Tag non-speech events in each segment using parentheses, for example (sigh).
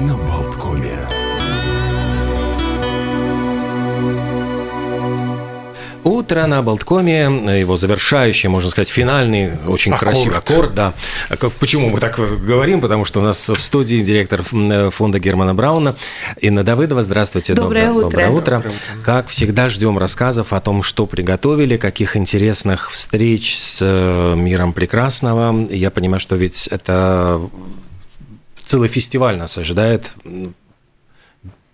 на Болткоме. Утро на Болткоме, его завершающий, можно сказать, финальный, очень Аккорд. красивый аккорд, да. А Почему мы так говорим? Потому что у нас в студии директор м, фонда Германа Брауна Инна Давыдова. Здравствуйте. Доброе утро. Доброе утро. Доброе утро. Как всегда, ждем рассказов о том, что приготовили, каких интересных встреч с э, миром прекрасного. Я понимаю, что ведь это целый фестиваль нас ожидает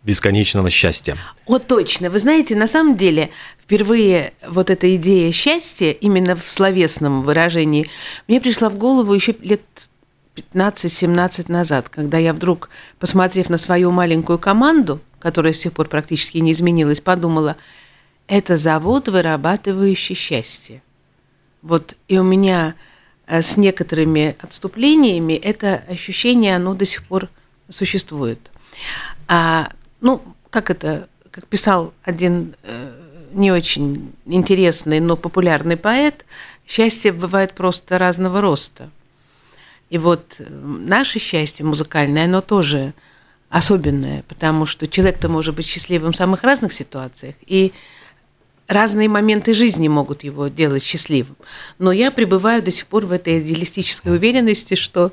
бесконечного счастья. О, точно. Вы знаете, на самом деле, впервые вот эта идея счастья, именно в словесном выражении, мне пришла в голову еще лет 15-17 назад, когда я вдруг, посмотрев на свою маленькую команду, которая с тех пор практически не изменилась, подумала, это завод, вырабатывающий счастье. Вот и у меня с некоторыми отступлениями это ощущение, оно до сих пор существует. А, ну, как это, как писал один э, не очень интересный, но популярный поэт, счастье бывает просто разного роста. И вот э, наше счастье музыкальное, оно тоже особенное, потому что человек-то может быть счастливым в самых разных ситуациях, и разные моменты жизни могут его делать счастливым. Но я пребываю до сих пор в этой идеалистической уверенности, что,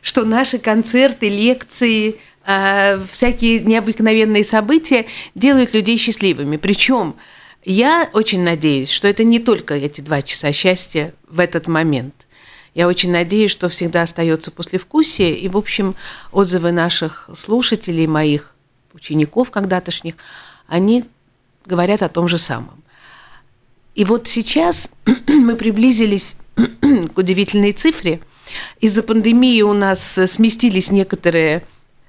что наши концерты, лекции, а, всякие необыкновенные события делают людей счастливыми. Причем я очень надеюсь, что это не только эти два часа счастья в этот момент. Я очень надеюсь, что всегда остается послевкусие, и, в общем, отзывы наших слушателей, моих учеников когда-тошних, они говорят о том же самом. И вот сейчас (clears throat) мы приблизились (clears throat) к удивительной цифре. Из-за пандемии у нас сместились некоторые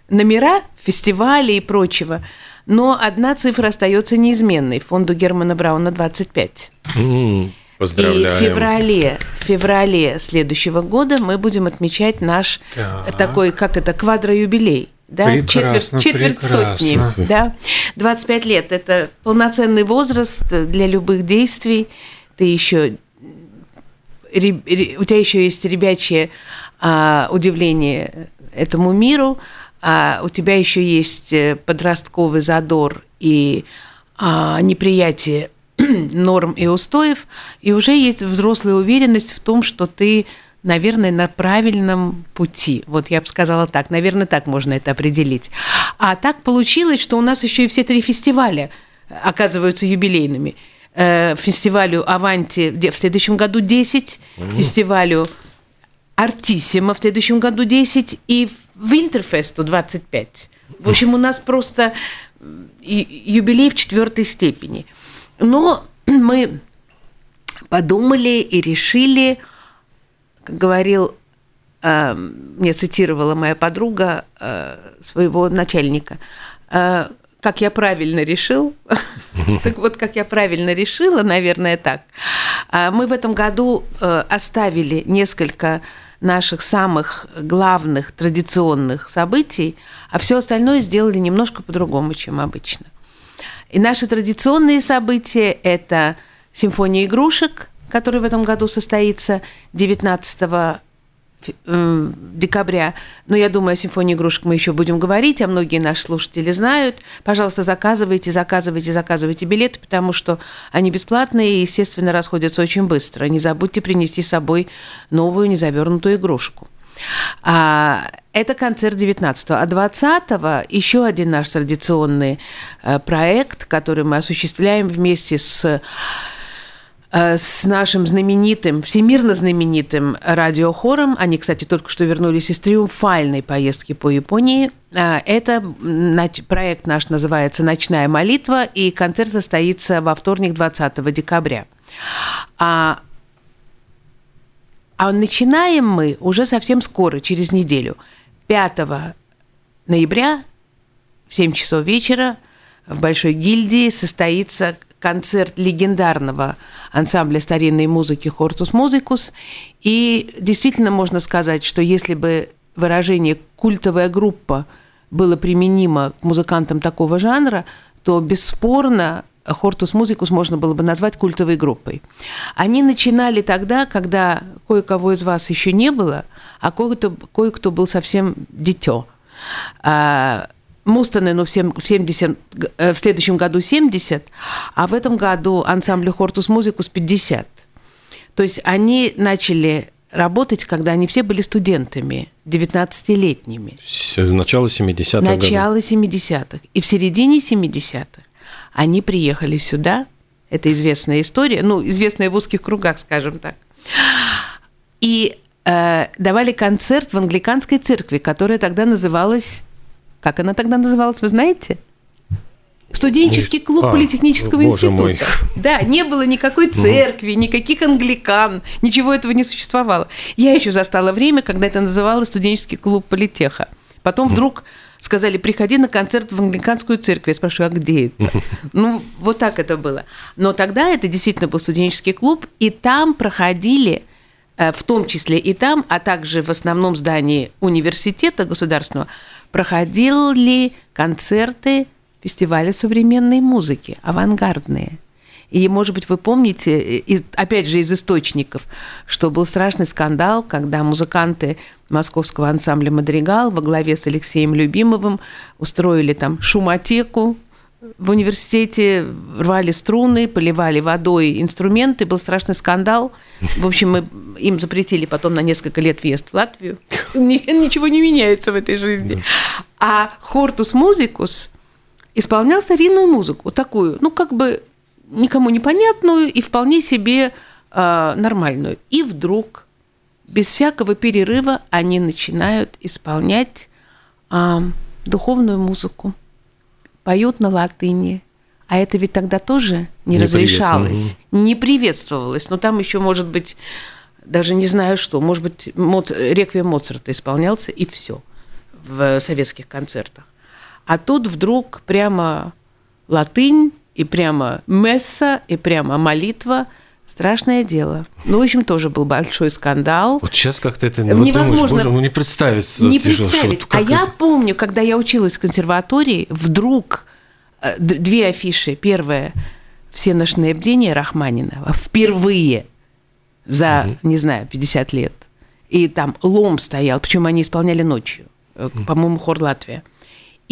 номера, фестивали и прочего, но одна цифра остается неизменной. Фонду Германа Брауна 25. М, Поздравляем. И в феврале, в феврале следующего года мы будем отмечать наш Так. такой, как это, квадроюбилей. Да? Прекрасно, четверть, четверть сотни. прекрасно. Да? 25 лет – это полноценный возраст для любых действий. Ты еще у тебя еще есть ребячье а, удивление этому миру, а у тебя еще есть э, подростковый задор и а, неприятие (clears throat) норм и устоев, и уже есть взрослая уверенность в том, что ты, наверное, на правильном пути. Вот я бы сказала так, наверное, так можно это определить. А так получилось, что у нас еще и все три фестиваля оказываются юбилейными. Э, Фестивалю «Аванти» в следующем году 10, фестивалю Артиссимо в следующем году 10 и Винтерфесту 25. В общем, у нас просто ю- юбилей в четвертой степени. Но мы подумали и решили, как говорил, э, мне цитировала моя подруга э, своего начальника, э, как я правильно решил, (laughs) так вот, как я правильно решила, наверное, так. А Мы в этом году э, оставили несколько наших самых главных традиционных событий, а все остальное сделали немножко по-другому, чем обычно. И наши традиционные события – это симфония игрушек, которая в этом году состоится 19 фе- м, декабря. Но я думаю, о симфонии игрушек мы еще будем говорить, а многие наши слушатели знают. Пожалуйста, заказывайте, заказывайте, заказывайте билеты, потому что они бесплатные и, естественно, расходятся очень быстро. Не забудьте принести с собой новую незавернутую игрушку. А, это концерт 19 А 20 еще один наш традиционный э, проект, который мы осуществляем вместе с э, с нашим знаменитым, всемирно знаменитым радиохором. Они, кстати, только что вернулись из триумфальной поездки по Японии. А, Это проект наш называется «Ночная молитва», и концерт состоится во вторник, 20 декабря. А а начинаем мы уже совсем скоро, через неделю. 5 ноября в 7 часов вечера в Большой гильдии состоится концерт легендарного ансамбля старинной музыки «Хортус Музыкус». И действительно можно сказать, что если бы выражение «культовая группа» было применимо к музыкантам такого жанра, то бесспорно Хортус Музыкус можно было бы назвать культовой группой. Они начинали тогда, когда кое-кого из вас еще не было, а кое-кто, кое-кто был совсем дитё. А, Мустонену в, 70, в следующем году 70, а в этом году ансамблю Хортус Музыкус 50. То есть они начали работать, когда они все были студентами, 19-летними. Начало 70-х Начало 70-х. И в середине 70-х они приехали сюда. Это известная история, ну, известная в узких кругах, скажем так. И э, давали концерт в англиканской церкви, которая тогда называлась... Как она тогда называлась, вы знаете? Студенческий клуб а, политехнического института. Мой. Да, не было никакой церкви, никаких англикан, ничего этого не существовало. Я еще застала время, когда это называлось студенческий клуб политеха. Потом вдруг сказали, приходи на концерт в англиканскую церковь. Я спрашиваю, а где это? Ну, вот так это было. Но тогда это действительно был студенческий клуб, и там проходили э, в том числе и там, а также в основном здании университета государственного, проходили концерты фестиваля современной музыки, авангардные. И, может быть, вы помните, из, опять же, из источников, что был страшный скандал, когда музыканты московского ансамбля «Мадригал» во главе с Алексеем Любимовым устроили там шумотеку, в университете рвали струны, поливали водой инструменты, был страшный скандал. В общем, мы им запретили потом на несколько лет въезд в Латвию. (laughs) Ничего не меняется в этой жизни. А «Хортус музикус» исполнял старинную музыку, такую, ну, как бы никому непонятную и вполне себе э, нормальную. И вдруг, без всякого перерыва, они начинают исполнять э, духовную музыку, поют на латыни. А это ведь тогда тоже не, не разрешалось, не приветствовалось. Но там еще, может быть, даже не знаю что, может быть, Моц... реквием Моцарта исполнялся, и все в советских концертах. А тут вдруг прямо латынь, и прямо месса, и прямо молитва. Страшное дело. Ну, в общем, тоже был большой скандал. Вот сейчас как-то это ну, невозможно. Думаешь, боже, ну не представить. Не представить. Что, а я помню, когда я училась в консерватории, вдруг э, две афиши. Первая «Все ночные бдения» Рахманинова. Впервые за, угу. не знаю, 50 лет. И там лом стоял, причем они исполняли ночью. Угу. По-моему, хор Латвия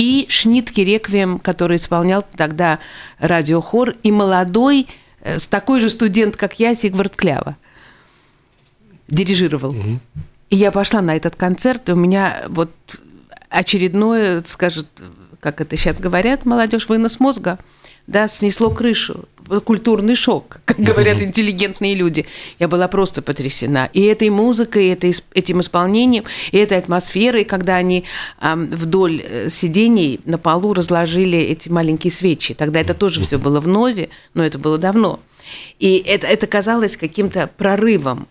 и Шнитке Реквием, который исполнял тогда радиохор, и молодой, э, такой же студент, как я, Сигвард Клява, дирижировал. Угу. И я пошла на этот концерт, и у меня вот очередное, скажет, как это сейчас говорят, молодежь, вынос мозга – да, снесло крышу, культурный шок, (laughs) как говорят интеллигентные люди. Я была просто потрясена. И этой музыкой, и этой, этим исполнением, и этой атмосферой, когда они э, вдоль сидений на полу разложили эти маленькие свечи. Тогда это тоже все было в нове, но это было давно. И это, это казалось каким-то прорывом.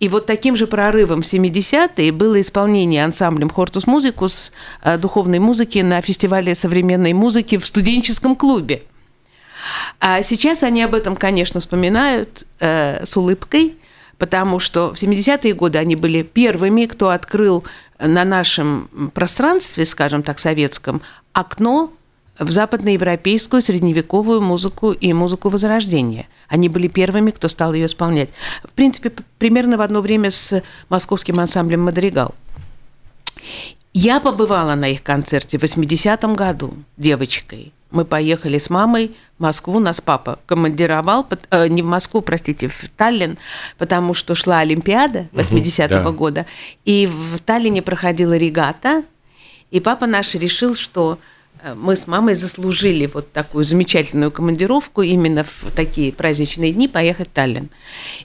И вот таким же прорывом в 70-е было исполнение ансамблем «Хортус Музикус» э, духовной музыки на фестивале современной музыки в студенческом клубе – а сейчас они об этом, конечно, вспоминают э, с улыбкой, потому что в 70-е годы они были первыми, кто открыл на нашем пространстве, скажем так, советском, окно в западноевропейскую средневековую музыку и музыку Возрождения. Они были первыми, кто стал ее исполнять. В принципе, примерно в одно время с московским ансамблем «Мадригал». Я побывала на их концерте в 80-м году девочкой. Мы поехали с мамой в Москву, нас папа командировал, э, не в Москву, простите, в Таллин, потому что шла Олимпиада 80-го да. года, и в Таллине проходила регата, и папа наш решил, что э, мы с мамой заслужили вот такую замечательную командировку именно в такие праздничные дни поехать в Таллин.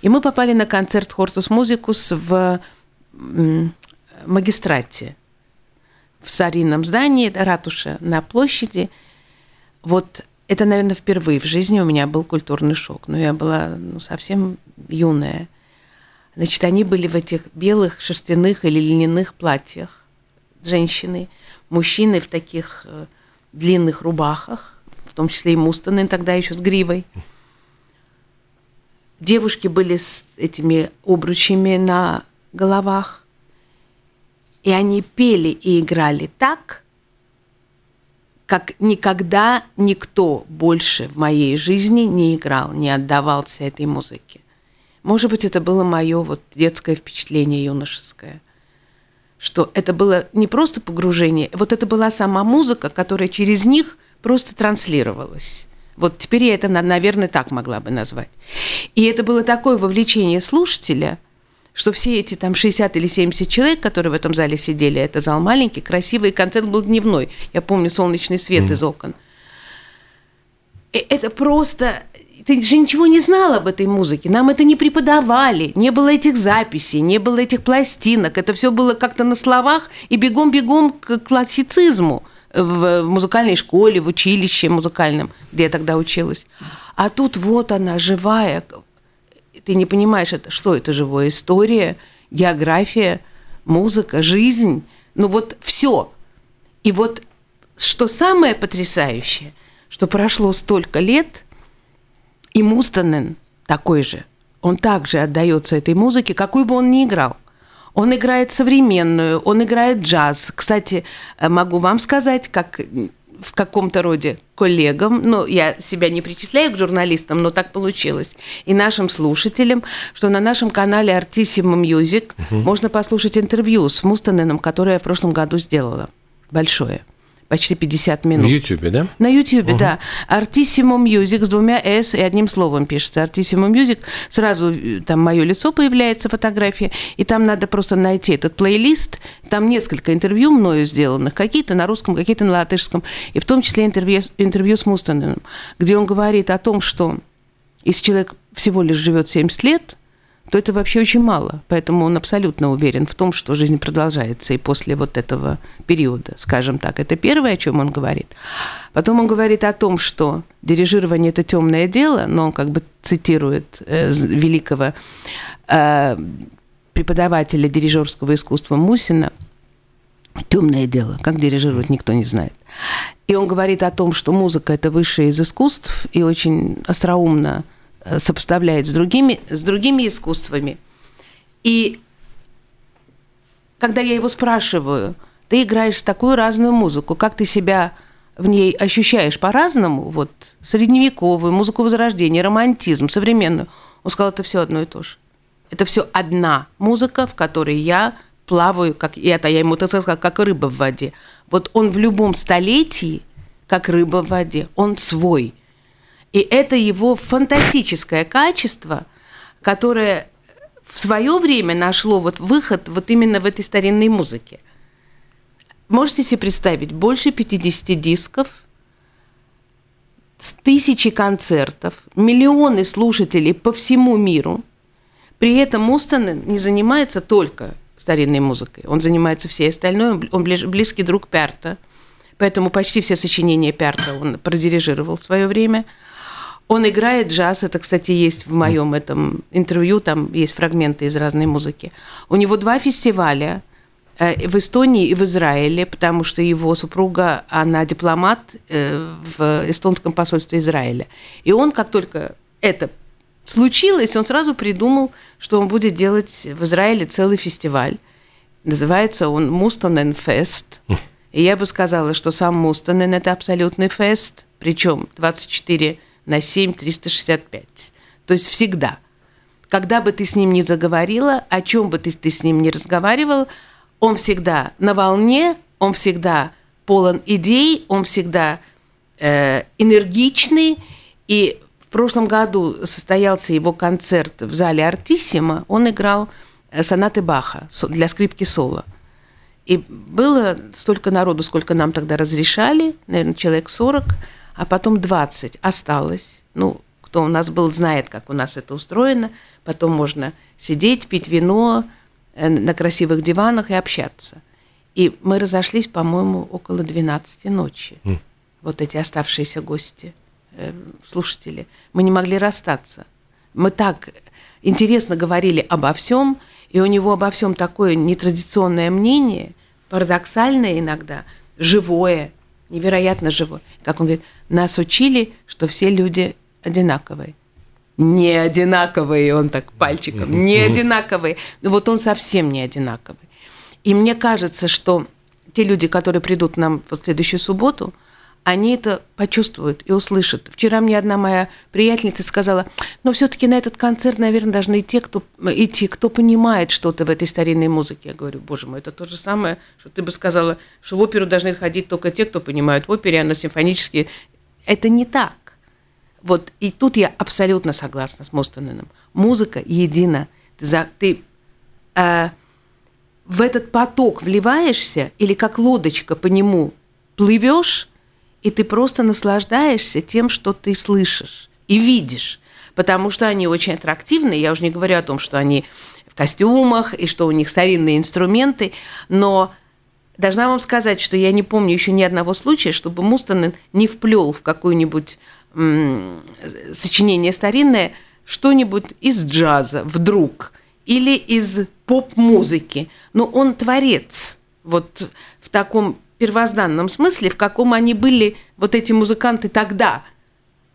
И мы попали на концерт Хортус Музикус в магистрате, в старинном здании, ратуша на площади – вот это, наверное, впервые в жизни у меня был культурный шок. Но я была ну, совсем юная. Значит, они были в этих белых шерстяных или льняных платьях, женщины, мужчины в таких э, длинных рубахах, в том числе и Мустоны тогда еще с гривой. Девушки были с этими обручами на головах, и они пели и играли так – как никогда никто больше в моей жизни не играл, не отдавался этой музыке. Может быть, это было мое вот детское впечатление юношеское, что это было не просто погружение, вот это была сама музыка, которая через них просто транслировалась. Вот теперь я это, наверное, так могла бы назвать. И это было такое вовлечение слушателя, что все эти там 60 или 70 человек, которые в этом зале сидели, это зал маленький, красивый, и концерт был дневной. Я помню солнечный свет mm. из окон. И это просто... Ты же ничего не знал об этой музыке. Нам это не преподавали. Не было этих записей, не было этих пластинок. Это все было как-то на словах и бегом-бегом к классицизму в музыкальной школе, в училище музыкальном, где я тогда училась. А тут вот она, живая. Ты не понимаешь, это, что это живое? История, география, музыка, жизнь. Ну вот все. И вот что самое потрясающее, что прошло столько лет, и Мустанен такой же. Он также отдается этой музыке, какой бы он ни играл. Он играет современную, он играет джаз. Кстати, э, могу вам сказать, как в каком-то роде коллегам, ну, я себя не причисляю к журналистам, но так получилось, и нашим слушателям, что на нашем канале Artissimo Music угу. можно послушать интервью с Мустаненом, которое я в прошлом году сделала. Большое почти 50 минут. В Ютьюбе, да? На Ютьюбе, угу. да. Artissimo Music с двумя S и одним словом пишется. Artissimo Music. Сразу э, там мое лицо появляется, фотография, и там надо просто найти этот плейлист. Там несколько интервью мною сделанных, какие-то на русском, какие-то на латышском, и в том числе интервью, интервью с Мустаненом, где он говорит о том, что если человек всего лишь живет 70 лет – то это вообще очень мало. Поэтому он абсолютно уверен в том, что жизнь продолжается и после вот этого периода, скажем так. Это первое, о чем он говорит. Потом он говорит о том, что дирижирование – это темное дело, но он как бы цитирует э, великого э, преподавателя дирижерского искусства Мусина – темное дело. Как дирижировать, никто не знает. И он говорит о том, что музыка – это высшее из искусств, и очень остроумно сопоставляет с другими, с другими искусствами. И когда я его спрашиваю, ты играешь такую разную музыку, как ты себя в ней ощущаешь по-разному, вот средневековую, музыку Возрождения, романтизм, современную, он сказал, это все одно и то же. Это все одна музыка, в которой я плаваю, как и это я ему так сказала, как рыба в воде. Вот он в любом столетии, как рыба в воде, он свой – и это его фантастическое качество, которое в свое время нашло вот выход вот именно в этой старинной музыке. Можете себе представить, больше 50 дисков, тысячи концертов, миллионы слушателей по всему миру. При этом Мустон не занимается только старинной музыкой, он занимается всей остальной, он близкий друг Пярта, поэтому почти все сочинения Пярта он продирижировал в свое время – он играет джаз, это, кстати, есть в моем этом интервью, там есть фрагменты из разной музыки. У него два фестиваля э, в Эстонии и в Израиле, потому что его супруга, она дипломат э, в эстонском посольстве Израиля. И он, как только это случилось, он сразу придумал, что он будет делать в Израиле целый фестиваль. Называется он Мустанен Фест. И я бы сказала, что сам Мустанен – это абсолютный фест, причем 24 на 7 365. То есть всегда. Когда бы ты с ним не заговорила, о чем бы ты, ты с ним не разговаривал, он всегда на волне, он всегда полон идей, он всегда э, энергичный. И в прошлом году состоялся его концерт в зале Артиссима. Он играл э, сонаты Баха для скрипки соло. И было столько народу, сколько нам тогда разрешали, наверное, человек 40 а потом 20 осталось. Ну, кто у нас был, знает, как у нас это устроено. Потом можно сидеть, пить вино э, на красивых диванах и общаться. И мы разошлись, по-моему, около 12 ночи. Mm. Вот эти оставшиеся гости, э, слушатели. Мы не могли расстаться. Мы так интересно говорили обо всем, и у него обо всем такое нетрадиционное мнение, парадоксальное иногда, живое, невероятно живой. Как он говорит, нас учили, что все люди одинаковые. Не одинаковые, он так пальчиком, не одинаковые. Вот он совсем не одинаковый. И мне кажется, что те люди, которые придут к нам в следующую субботу, они это почувствуют и услышат. Вчера мне одна моя приятельница сказала, но все-таки на этот концерт, наверное, должны идти, кто, идти, кто понимает что-то в этой старинной музыке. Я говорю, боже мой, это то же самое, что ты бы сказала, что в оперу должны ходить только те, кто понимает в опере, а на симфонические. Это не так. Вот, и тут я абсолютно согласна с Мостоненом. Музыка едина. Ты, за, ты э, в этот поток вливаешься или как лодочка по нему плывешь, и ты просто наслаждаешься тем, что ты слышишь и видишь, потому что они очень аттрактивны. Я уже не говорю о том, что они в костюмах и что у них старинные инструменты, но должна вам сказать, что я не помню еще ни одного случая, чтобы Мустонен не вплел в какое-нибудь сочинение старинное что-нибудь из джаза вдруг или из поп-музыки. Но он творец вот в таком первозданном смысле, в каком они были, вот эти музыканты тогда,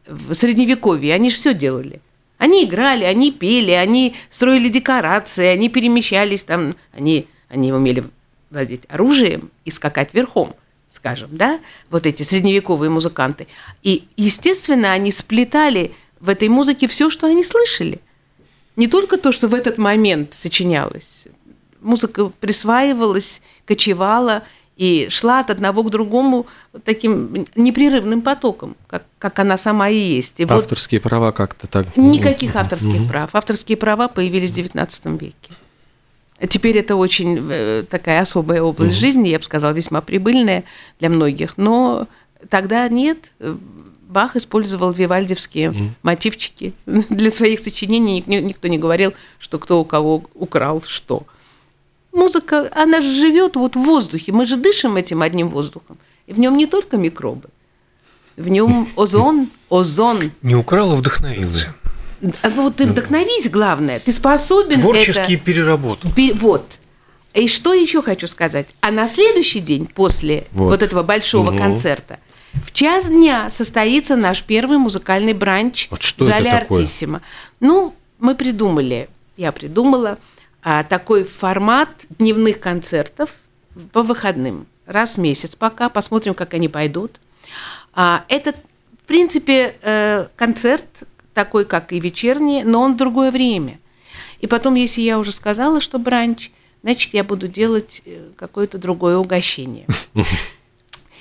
в Средневековье, они же все делали. Они играли, они пели, они строили декорации, они перемещались там, они, они умели владеть оружием и скакать верхом, скажем, да, вот эти средневековые музыканты. И, естественно, они сплетали в этой музыке все, что они слышали. Не только то, что в этот момент сочинялось. Музыка присваивалась, кочевала – и шла от одного к другому таким непрерывным потоком, как, как она сама и есть. И авторские вот права как-то так? Никаких авторских угу. прав. Авторские права появились в XIX веке. Теперь это очень э, такая особая область угу. жизни, я бы сказала, весьма прибыльная для многих, но тогда нет. Бах использовал вивальдевские mm. мотивчики (laughs) для своих сочинений. Никто не говорил, что кто у кого украл что музыка, она же живет вот в воздухе. Мы же дышим этим одним воздухом. И в нем не только микробы. В нем озон, озон. Не украл, а вдохновился. А вот ты вдохновись, главное. Ты способен Творческие это... переработки. Вот. И что еще хочу сказать? А на следующий день после вот, вот этого большого угу. концерта в час дня состоится наш первый музыкальный бранч вот в зале Артиссима. Ну, мы придумали, я придумала – такой формат дневных концертов по выходным. Раз в месяц пока, посмотрим, как они пойдут. А, это, в принципе, э, концерт такой, как и вечерний, но он в другое время. И потом, если я уже сказала, что бранч, значит, я буду делать э, какое-то другое угощение. (laughs)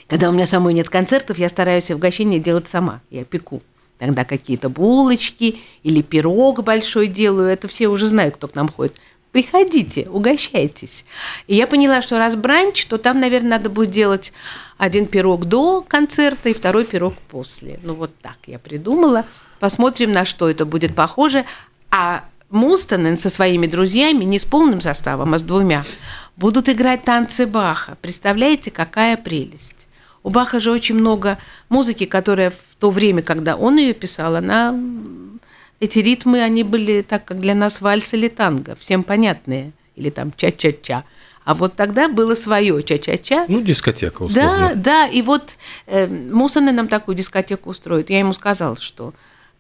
Когда у меня самой нет концертов, я стараюсь угощение делать сама. Я пеку. Тогда какие-то булочки или пирог большой делаю. Это все уже знают, кто к нам ходит. Приходите, угощайтесь. И я поняла, что раз бранч, то там, наверное, надо будет делать один пирог до концерта и второй пирог после. Ну вот так я придумала. Посмотрим, на что это будет похоже. А Мустонен со своими друзьями, не с полным составом, а с двумя, будут играть танцы Баха. Представляете, какая прелесть. У Баха же очень много музыки, которая в то время, когда он ее писал, она эти ритмы, они были так, как для нас вальс или танго, всем понятные, или там ча-ча-ча. А вот тогда было свое ча-ча-ча. Ну, дискотека, условно. Да, да, и вот э, Мусаны нам такую дискотеку устроит. Я ему сказал, что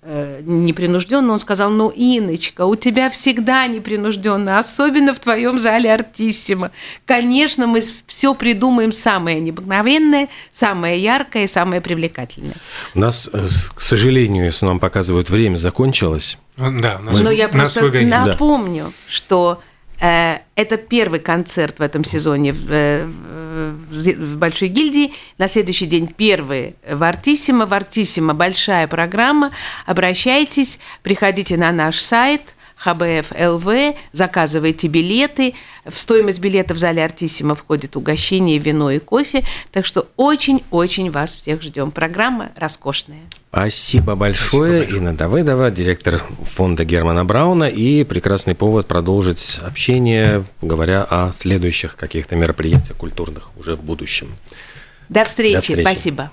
Э, непринужденно, он сказал, ну, Иночка, у тебя всегда непринужденно, особенно в твоем зале Артиссима. Конечно, мы все придумаем самое необыкновенное, самое яркое, самое привлекательное. У нас, э, к сожалению, если нам показывают, время закончилось. Да, нас, Но я нас просто выгонят. напомню, да. что Э, это первый концерт в этом сезоне э, в, в Большой гильдии. На следующий день первый в Артиссимо. В Артиссимо большая программа. Обращайтесь, приходите на наш сайт – ХБФ ЛВ, заказывайте билеты. В стоимость билета в зале Артиссима входит угощение, вино и кофе. Так что очень-очень вас всех ждем. Программа роскошная. Спасибо большое, Спасибо Инна Давыдова, директор фонда Германа Брауна. И прекрасный повод продолжить общение, говоря о следующих каких-то мероприятиях культурных уже в будущем. До встречи. До встречи. Спасибо.